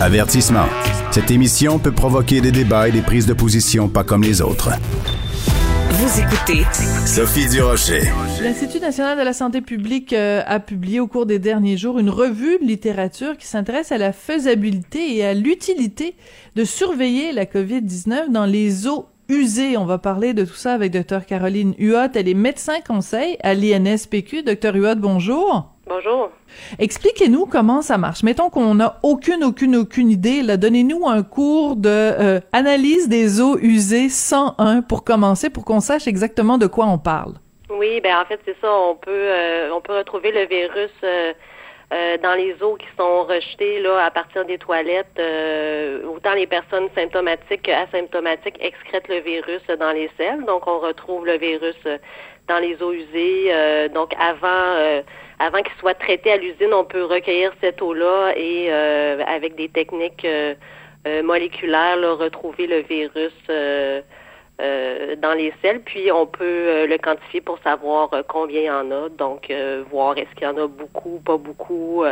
Avertissement. Cette émission peut provoquer des débats et des prises de position pas comme les autres. Vous écoutez Sophie Durocher. L'Institut national de la santé publique euh, a publié au cours des derniers jours une revue de littérature qui s'intéresse à la faisabilité et à l'utilité de surveiller la COVID-19 dans les eaux usées. On va parler de tout ça avec Dr Caroline Huot. Elle est médecin conseil à l'INSPQ. Dr Huot, bonjour. Bonjour. Expliquez-nous comment ça marche. Mettons qu'on n'a aucune, aucune, aucune idée. Donnez-nous un cours de euh, analyse des eaux usées 101 pour commencer, pour qu'on sache exactement de quoi on parle. Oui, ben en fait c'est ça. On peut, euh, on peut retrouver le virus euh, dans les eaux qui sont rejetées là à partir des toilettes. autant les personnes symptomatiques qu'asymptomatiques excrètent le virus dans les selles. Donc on retrouve le virus dans les eaux usées. donc avant avant qu'il soit traité à l'usine, on peut recueillir cette eau-là et euh, avec des techniques euh, euh, moléculaires, retrouver le virus dans les selles. Puis on peut le quantifier pour savoir combien il y en a. Donc voir est-ce qu'il y en a beaucoup, pas beaucoup,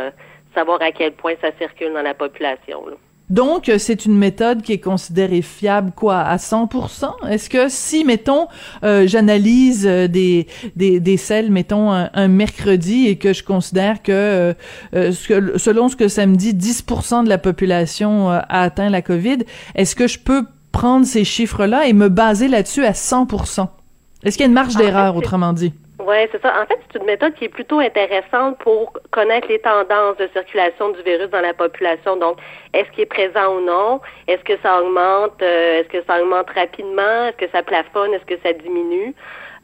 savoir à quel point ça circule dans la population. Donc, euh, c'est une méthode qui est considérée fiable, quoi, à 100%? Est-ce que si, mettons, euh, j'analyse euh, des, des, des selles, mettons, un, mercredi et que je considère que, selon ce que ça me dit, 10% de la population a atteint la COVID, est-ce que je peux prendre ces chiffres-là et me baser là-dessus à 100%? Est-ce qu'il y a une marge d'erreur, autrement dit? Oui, c'est ça. En fait, c'est une méthode qui est plutôt intéressante pour connaître les tendances de circulation du virus dans la population. Donc, est-ce qu'il est présent ou non? Est-ce que ça augmente? Euh, est-ce que ça augmente rapidement? Est-ce que ça plafonne? Est-ce que ça diminue?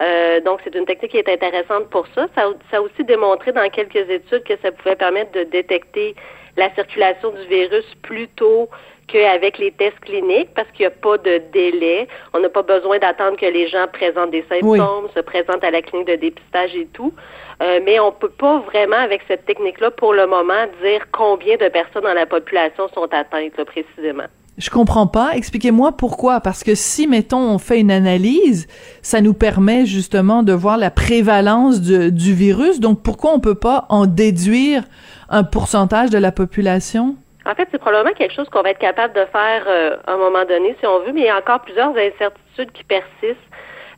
Euh, donc, c'est une technique qui est intéressante pour ça. ça. Ça a aussi démontré dans quelques études que ça pouvait permettre de détecter la circulation du virus plus tôt qu'avec les tests cliniques, parce qu'il n'y a pas de délai. On n'a pas besoin d'attendre que les gens présentent des symptômes, se présentent à la clinique de dépistage et tout. Euh, mais on peut pas vraiment, avec cette technique-là, pour le moment, dire combien de personnes dans la population sont atteintes précisément. Je comprends pas. Expliquez-moi pourquoi. Parce que si, mettons, on fait une analyse, ça nous permet justement de voir la prévalence du virus. Donc, pourquoi on peut pas en déduire un pourcentage de la population? En fait, c'est probablement quelque chose qu'on va être capable de faire euh, à un moment donné, si on veut, mais il y a encore plusieurs incertitudes qui persistent.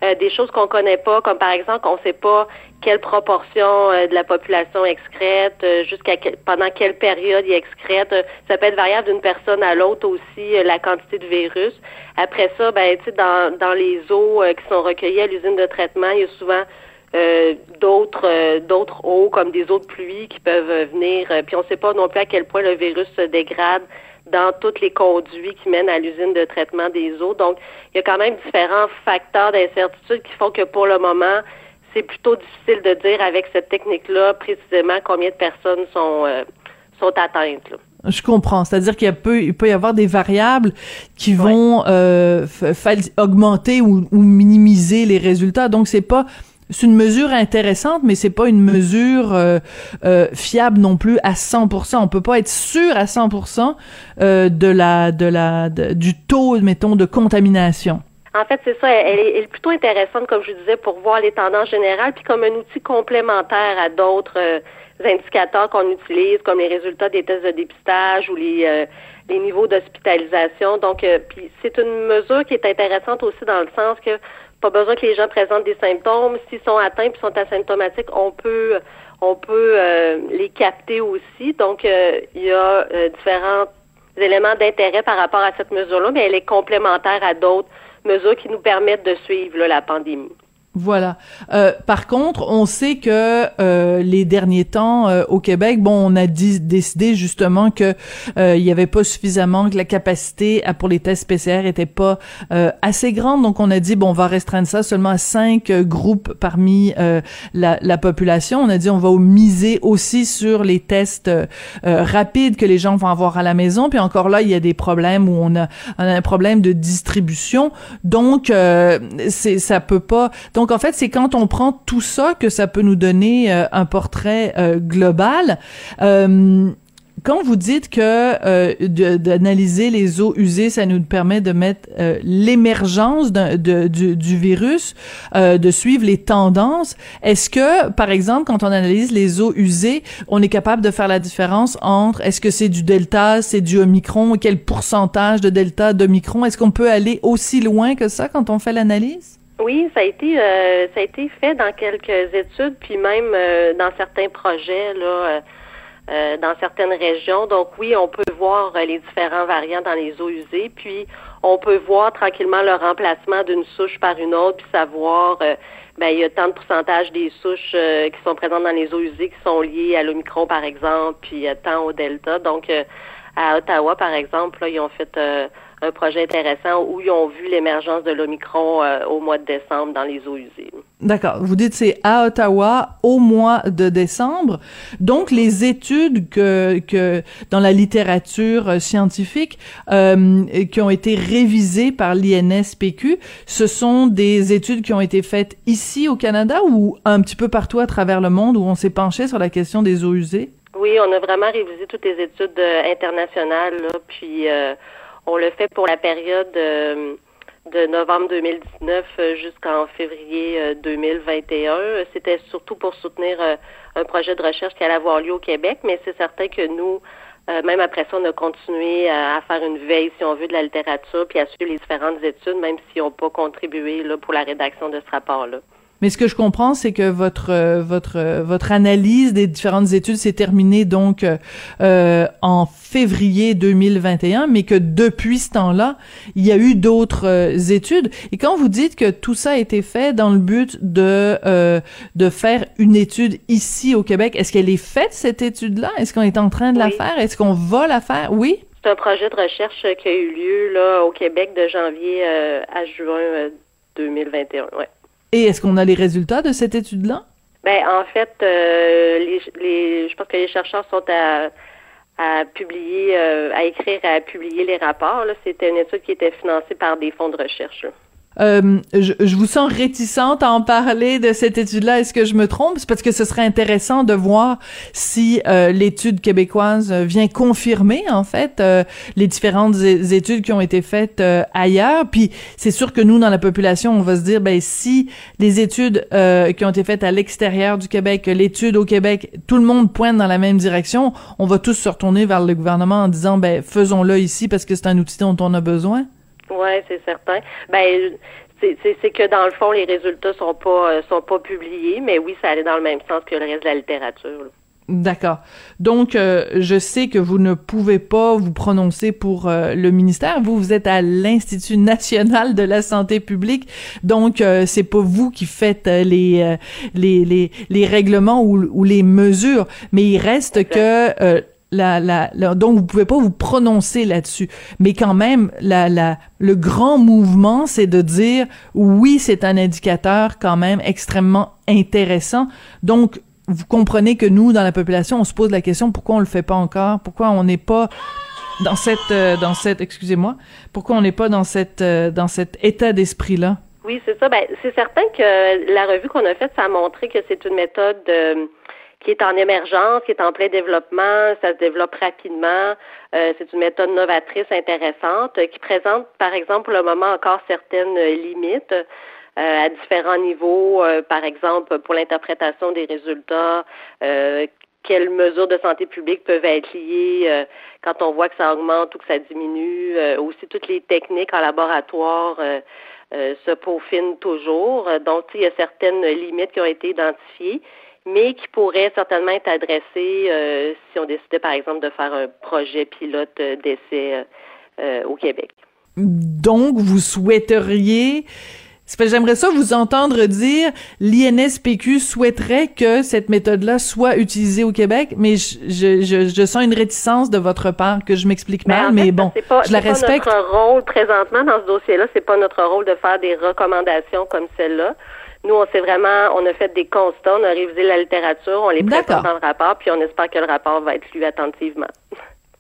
Euh, des choses qu'on connaît pas, comme par exemple qu'on ne sait pas quelle proportion euh, de la population excrète, jusqu'à pendant quelle période il excrète. ça peut être variable d'une personne à l'autre aussi, la quantité de virus. Après ça, ben, dans, dans les eaux qui sont recueillies à l'usine de traitement, il y a souvent euh, d'autres euh, d'autres eaux comme des eaux de pluie qui peuvent venir. Euh, puis on ne sait pas non plus à quel point le virus se dégrade dans tous les conduits qui mènent à l'usine de traitement des eaux. Donc, il y a quand même différents facteurs d'incertitude qui font que pour le moment, c'est plutôt difficile de dire avec cette technique-là précisément combien de personnes sont sont atteintes. Je comprends. C'est-à-dire qu'il peut, il peut y avoir des variables qui vont euh, augmenter ou, ou, minimiser les résultats. Donc, c'est pas c'est une mesure intéressante, mais c'est pas une mesure euh, euh, fiable non plus à 100%. On peut pas être sûr à 100% euh, de la de la du taux, mettons, de contamination. En fait, c'est ça. Elle est, plutôt intéressante, comme je disais, pour voir les tendances générales, puis comme un outil complémentaire à d'autres indicateurs qu'on utilise, comme les résultats des tests de dépistage ou les les niveaux d'hospitalisation. Donc, puis c'est une mesure qui est intéressante aussi dans le sens que pas besoin que les gens présentent des symptômes. S'ils sont atteints et sont asymptomatiques, on peut on peut euh, les capter aussi. Donc, euh, il y a euh, différents éléments d'intérêt par rapport à cette mesure-là, mais elle est complémentaire à d'autres mesures qui nous permettent de suivre la pandémie. Voilà. Euh, par contre, on sait que euh, les derniers temps euh, au Québec, bon, on a décidé justement que euh, il y avait pas suffisamment que la capacité à, pour les tests PCR était pas assez grande, donc on a dit bon, on va restreindre ça seulement à cinq groupes parmi la, la, population. On a dit on va miser aussi sur les tests rapides que les gens vont avoir à la maison. Puis encore là, il y a des problèmes où on a, on a un problème de distribution, donc c'est ça peut pas. En fait, c'est quand on prend tout ça que ça peut nous donner euh, un portrait euh, global. Euh, quand vous dites que d'analyser les eaux usées, ça nous permet de mettre l'émergence du, du, virus, de suivre les tendances, est-ce que, par exemple, quand on analyse les eaux usées, on est capable de faire la différence entre est-ce que c'est du delta, c'est du omicron, quel pourcentage de delta, d'omicron, est-ce qu'on peut aller aussi loin que ça quand on fait l'analyse? Oui, ça a été euh, ça a été fait dans quelques études, puis même euh, dans certains projets là, euh, dans certaines régions. Donc oui, on peut voir les différents variants dans les eaux usées, puis on peut voir tranquillement le remplacement d'une souche par une autre, puis savoir ben il y a tant de pourcentage des souches qui sont présentes dans les eaux usées qui sont liées à l'omicron par exemple, puis tant au delta. Donc à Ottawa par exemple, là, ils ont fait un projet intéressant où ils ont vu l'émergence de l'Omicron euh, au mois de décembre dans les eaux usées. D'accord. Vous dites c'est à Ottawa au mois de décembre. Donc les études que, que dans la littérature euh, scientifique euh, qui ont été révisées par l'INSPQ, ce sont des études qui ont été faites ici au Canada ou un petit peu partout à travers le monde où on s'est penché sur la question des eaux usées? Oui, on a vraiment révisé toutes les études internationales, là, puis on le fait pour la période euh, de novembre 2019 euh, jusqu'en février 2021. Euh, C'était surtout pour soutenir un projet de recherche qui allait avoir lieu au Québec, mais c'est certain que nous, même après ça, on a continué à, faire une veille, si on veut, de la littérature, puis à suivre les différentes études, même si on n'a pas contribué pour la rédaction de ce rapport-là. Mais ce que je comprends, c'est que votre euh, votre euh, votre analyse des différentes études s'est terminée donc euh, en février 2021, mais que depuis ce temps-là, il y a eu d'autres études. Et quand vous dites que tout ça a été fait dans le but de de faire une étude ici au Québec, est-ce qu'elle est faite cette étude-là? Est-ce qu'on est en train de la faire? Est-ce qu'on va la faire? Oui? C'est un projet de recherche qui a eu lieu là au Québec de janvier à juin 2021. Ouais. Et est-ce qu'on a les résultats de cette étude-là? Ben, en fait, euh, je pense que les chercheurs sont à, à publier, euh, à écrire, à publier les rapports. C'était une étude qui était financée par des fonds de recherche. Euh, je, je, vous sens réticente à en parler de cette étude-là. Est-ce que je me trompe? C'est parce que ce serait intéressant de voir si euh, l'étude québécoise vient confirmer, en fait, euh, les différentes études qui ont été faites euh, ailleurs. Puis c'est sûr que nous, dans la population, on va se dire, ben si les études qui ont été faites à l'extérieur du Québec, l'étude au Québec, tout le monde pointe dans la même direction, on va tous se retourner vers le gouvernement en disant, ben faisons-le ici parce que c'est un outil dont on a besoin. Oui, c'est certain. Ben, c'est que dans le fond, les résultats sont pas euh, sont pas publiés, mais oui, ça allait dans le même sens que le reste de la littérature. D'accord. Donc, euh, je sais que vous ne pouvez pas vous prononcer pour euh, le ministère. Vous, vous êtes à l'Institut national de la santé publique. Donc, c'est pas vous qui faites les, les, les, les règlements ou, ou, les mesures. Mais il reste que donc vous pouvez pas vous prononcer là-dessus, mais quand même la, la, le grand mouvement, c'est de dire oui, c'est un indicateur quand même extrêmement intéressant. Donc vous comprenez que nous, dans la population, on se pose la question pourquoi on le fait pas encore, pourquoi on n'est pas dans cette, euh, dans cette, excusez-moi, pourquoi on n'est pas dans cette, euh, dans cet état d'esprit-là? Oui, c'est ça. Ben, c'est certain que la revue qu'on a faite, ça a montré que c'est une méthode euh, qui est en émergence, qui est en plein développement, ça se développe rapidement. Euh, c'est une méthode novatrice intéressante euh, qui présente, par exemple, pour le moment encore certaines limites. Euh, à différents niveaux, par exemple pour l'interprétation des résultats, quelles mesures de santé publique peuvent être liées quand on voit que ça augmente ou que ça diminue, aussi toutes les techniques en laboratoire se peaufinent toujours. Donc, il y a certaines limites qui ont été identifiées mais qui pourrait certainement être adressé euh, si on décidait, par exemple, de faire un projet pilote euh, d'essai euh, au Québec. Donc, vous souhaiteriez J'aimerais ça vous entendre dire l'INSPQ souhaiterait que cette méthode-là soit utilisée au Québec, mais je, je, je, sens une réticence de votre part que je m'explique ben, mal, mais bon, je la respecte. Pas notre rôle présentement dans ce dossier-là, c'est pas notre rôle de faire des recommandations comme celle-là. Nous, on s'est vraiment, on a fait des constats, on a révisé la littérature, on les présente dans le rapport, puis on espère que le rapport va être lu attentivement.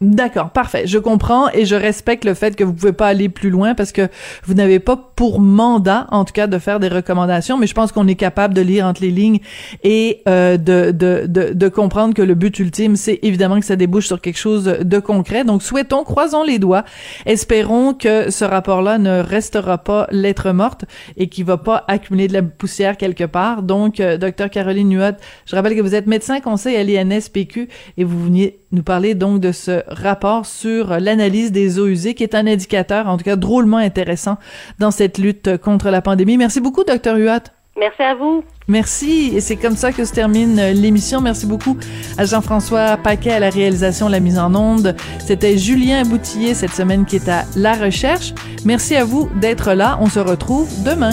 D'accord, parfait. Je comprends et je respecte le fait que vous pouvez pas aller plus loin parce que vous n'avez pas pour mandat, en tout cas, de faire des recommandations. Mais je pense qu'on est capable de lire entre les lignes et euh, de, de, de, de, comprendre que le but ultime, c'est évidemment que ça débouche sur quelque chose de concret. Donc, souhaitons, croisons les doigts, espérons que ce rapport-là ne restera pas lettre morte et qu'il va pas accumuler de la poussière quelque part. Donc, euh, docteur Caroline Nuot, je rappelle que vous êtes médecin conseil à l'INSPQ et vous veniez nous parler donc de ce rapport sur l'analyse des eaux usées, qui est un indicateur, en tout cas drôlement intéressant, dans cette lutte contre la pandémie. Merci beaucoup, docteur Huat. Merci à vous. Merci. Et c'est comme ça que se termine l'émission. Merci beaucoup à Jean-François Paquet à la réalisation, la mise en onde. C'était Julien Boutillier cette semaine qui est à la recherche. Merci à vous d'être là. On se retrouve demain.